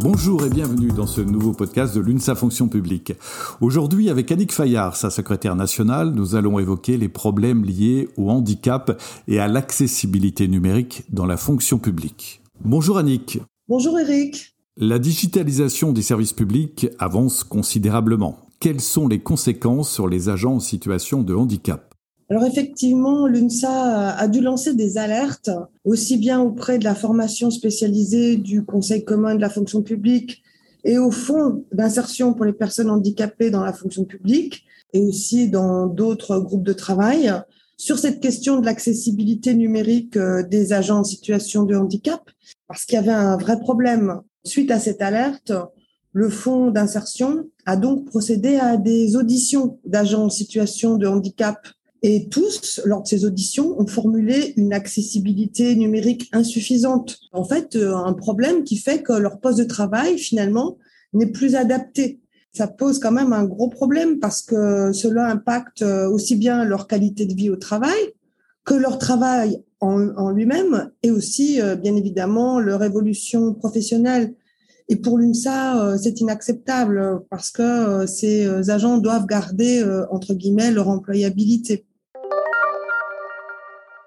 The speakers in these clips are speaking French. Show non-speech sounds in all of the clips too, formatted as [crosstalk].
Bonjour et bienvenue dans ce nouveau podcast de l'UNSA Fonction publique. Aujourd'hui, avec Annick Fayard, sa secrétaire nationale, nous allons évoquer les problèmes liés au handicap et à l'accessibilité numérique dans la fonction publique. Bonjour Annick. Bonjour Eric. La digitalisation des services publics avance considérablement. Quelles sont les conséquences sur les agents en situation de handicap? Alors effectivement, l'UNSA a dû lancer des alertes, aussi bien auprès de la formation spécialisée du Conseil commun de la fonction publique et au fonds d'insertion pour les personnes handicapées dans la fonction publique, et aussi dans d'autres groupes de travail, sur cette question de l'accessibilité numérique euh, des agents en situation de handicap, parce qu'il y avait un vrai problème. Suite à cette alerte, le fonds d'insertion a donc procédé à des auditions d'agents en situation de handicap et tous, lors de ces auditions, ont formulé une accessibilité numérique insuffisante. En fait, euh, un problème qui fait que leur poste de travail, finalement, n'est plus adapté. Ça pose quand même un gros problème parce que cela impacte euh, aussi bien leur qualité de vie au travail que leur travail en, lui-même et aussi, euh, bien évidemment, leur évolution professionnelle. Et pour l'UNSA, c'est inacceptable parce que ces agents doivent garder, entre guillemets, leur employabilité.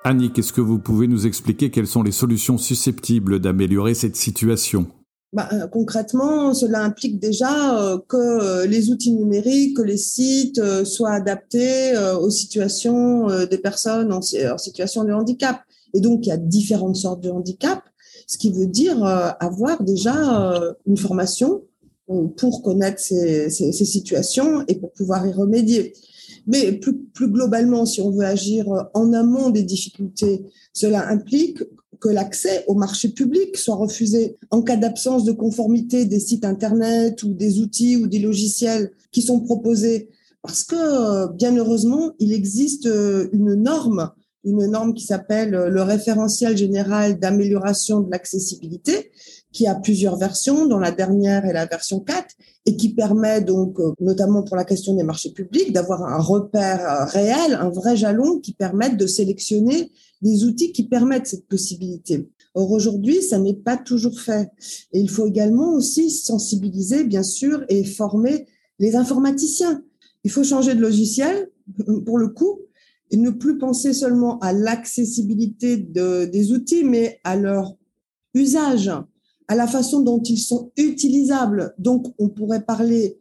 Annick, est-ce que vous pouvez nous expliquer quelles sont les solutions susceptibles d'améliorer cette situation? Bah, euh, concrètement, cela implique déjà euh, que euh, les outils numériques, que les sites soient adaptés aux situations des personnes en, situation de handicap. Et donc, il y a différentes sortes de handicap, ce qui veut dire avoir déjà une formation pour connaître ces, situations et pour pouvoir y remédier. Mais plus globalement, si on veut agir en amont des difficultés, cela implique que l'accès au marché public soit refusé en cas d'absence de conformité des sites Internet ou des outils ou des logiciels qui sont proposés. Parce que, bien heureusement, il existe une norme, une norme qui s'appelle le référentiel général d'amélioration de l'accessibilité, qui a plusieurs versions, dont la dernière est la version 4, et qui permet donc, euh, notamment pour la question des marchés publics, d'avoir un repère euh, réel, un vrai jalon qui permette de sélectionner des outils qui permettent cette possibilité. Or, aujourd'hui, ça n'est pas toujours fait. Et il faut également aussi sensibiliser, bien sûr, et former les informaticiens. Il faut changer de logiciel, [laughs] pour le coup, et ne plus penser seulement à l'accessibilité de, des outils, mais à leur usage à la façon dont ils sont utilisables. Donc, on pourrait parler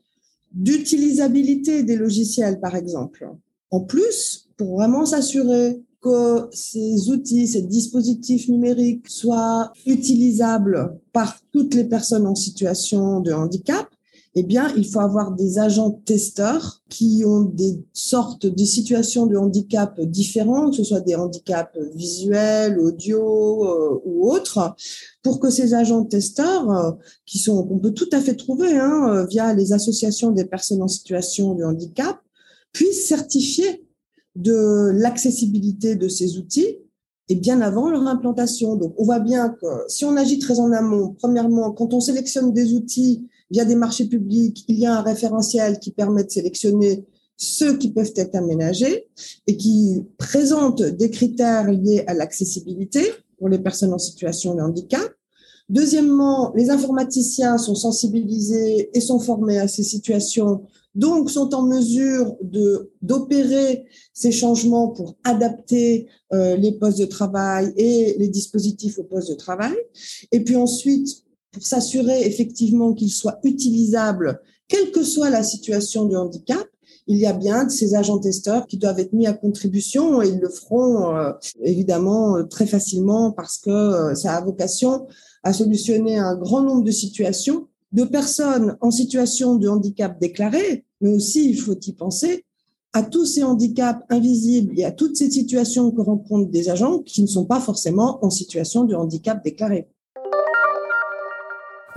d'utilisabilité des logiciels, par exemple. En plus, pour vraiment s'assurer que ces outils, ces dispositifs numériques soient utilisables par toutes les personnes en situation de handicap, eh bien, il faut avoir des agents testeurs qui ont des sortes de situations de handicap différentes, que ce soit des handicaps visuels, audio euh, ou autres, pour que ces agents testeurs, euh, qui sont qu'on peut tout à fait trouver hein, euh, via les associations des personnes en situation de handicap, puissent certifier de l'accessibilité de ces outils et bien avant leur implantation. Donc, on voit bien que si on agit très en amont, premièrement, quand on sélectionne des outils via des marchés publics, il y a un référentiel qui permet de sélectionner ceux qui peuvent être aménagés et qui présente des critères liés à l'accessibilité pour les personnes en situation de handicap. Deuxièmement, les informaticiens sont sensibilisés et sont formés à ces situations, donc sont en mesure de d'opérer ces changements pour adapter euh, les postes de travail et les dispositifs aux postes de travail. Et puis ensuite, pour s'assurer effectivement qu'ils soient utilisables, quelle que soit la situation de handicap, il y a bien ces agents testeurs qui doivent être mis à contribution et ils le feront euh, évidemment très facilement parce que euh, ça a vocation à solutionner un grand nombre de situations de personnes en situation de handicap déclaré, mais aussi, il faut y penser, à tous ces handicaps invisibles et à toutes ces situations que rencontrent des agents qui ne sont pas forcément en situation de handicap déclaré.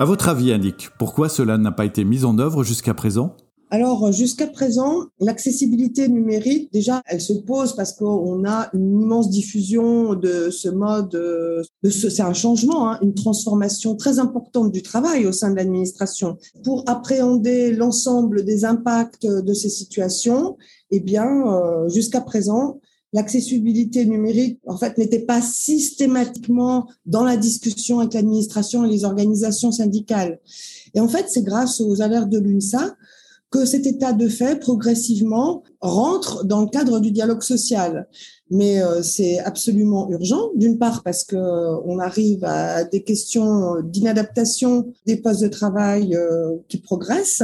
À votre avis, Annick, pourquoi cela n'a pas été mis en œuvre jusqu'à présent? Alors, jusqu'à présent, l'accessibilité numérique, déjà, elle se pose parce qu'on a une immense diffusion de ce mode, de ce, c'est un changement, hein, une transformation très importante du travail au sein de l'administration. Pour appréhender l'ensemble des impacts de ces situations, eh bien, euh, jusqu'à présent, l'accessibilité numérique, en fait, n'était pas systématiquement dans la discussion avec l'administration et les organisations syndicales. Et en fait, c'est grâce aux alertes de l'UNSA que cet état de fait, progressivement, rentre dans le cadre du dialogue social. Mais euh, c'est absolument urgent, d'une part parce que euh, on arrive à des questions d'inadaptation des postes de travail euh, qui progressent,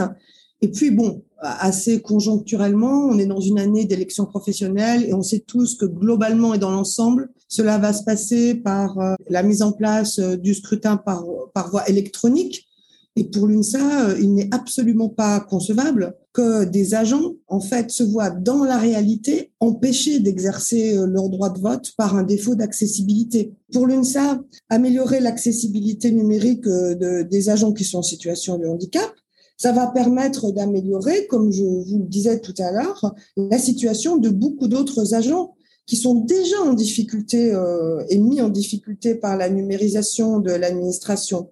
et puis bon, assez conjoncturellement, on est dans une année d'élection professionnelle et on sait tous que globalement et dans l'ensemble, cela va se passer par euh, la mise en place euh, du scrutin par, par voie électronique. Et pour l'UNSA, euh, il n'est absolument pas concevable que des agents, en fait, se voient dans la réalité empêchés d'exercer leur droit de vote par un défaut d'accessibilité. Pour l'UNSA, améliorer l'accessibilité numérique de, des agents qui sont en situation de handicap, ça va permettre d'améliorer, comme je vous le disais tout à l'heure, la situation de beaucoup d'autres agents qui sont déjà en difficulté euh, et mis en difficulté par la numérisation de l'administration.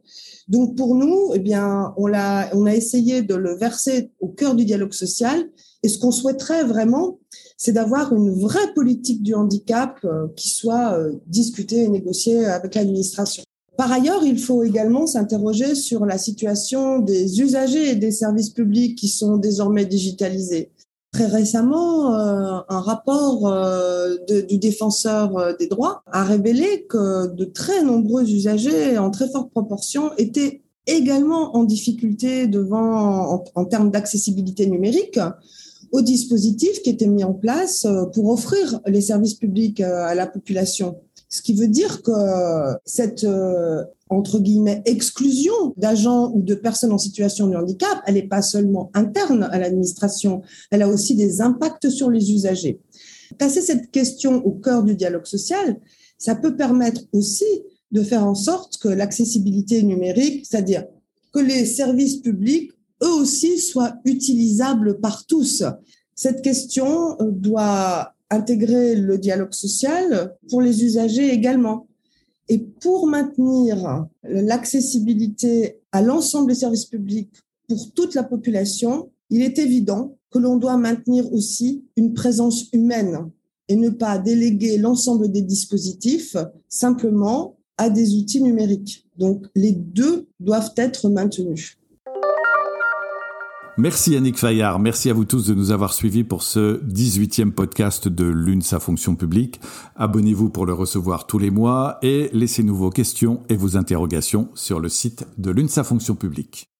Donc pour nous, eh bien, on a, essayé de le verser au cœur du dialogue social. Et ce qu'on souhaiterait vraiment, c'est d'avoir une vraie politique du handicap euh, qui soit euh, discutée et négociée avec l'administration. Par ailleurs, il faut également s'interroger sur la situation des usagers et des services publics qui sont désormais digitalisés. Très récemment, euh, un rapport euh, du défenseur euh, des droits a révélé que de très nombreux usagers, en très forte proportion, étaient également en difficulté devant, en, en termes d'accessibilité numérique aux dispositifs qui étaient mis en place pour offrir les services publics à la population. Ce qui veut dire que cette euh, entre guillemets exclusion d'agents ou de personnes en situation de handicap, elle n'est pas seulement interne à l'administration, elle a aussi des impacts sur les usagers. Passer cette question au cœur du dialogue social, ça peut permettre aussi de faire en sorte que l'accessibilité numérique, c'est-à-dire que les services publics, eux aussi, soient utilisables par tous. Cette question doit intégrer le dialogue social pour les usagers également. Et pour maintenir l'accessibilité à l'ensemble des services publics pour toute la population, il est évident que l'on doit maintenir aussi une présence humaine et ne pas déléguer l'ensemble des dispositifs simplement à des outils numériques. Donc les deux doivent être maintenus. Merci Yannick Fayard, merci à vous tous de nous avoir suivis pour ce 18e podcast de l'UNSA Fonction publique. Abonnez-vous pour le recevoir tous les mois et laissez-nous vos questions et vos interrogations sur le site de l'UNSA Fonction publique.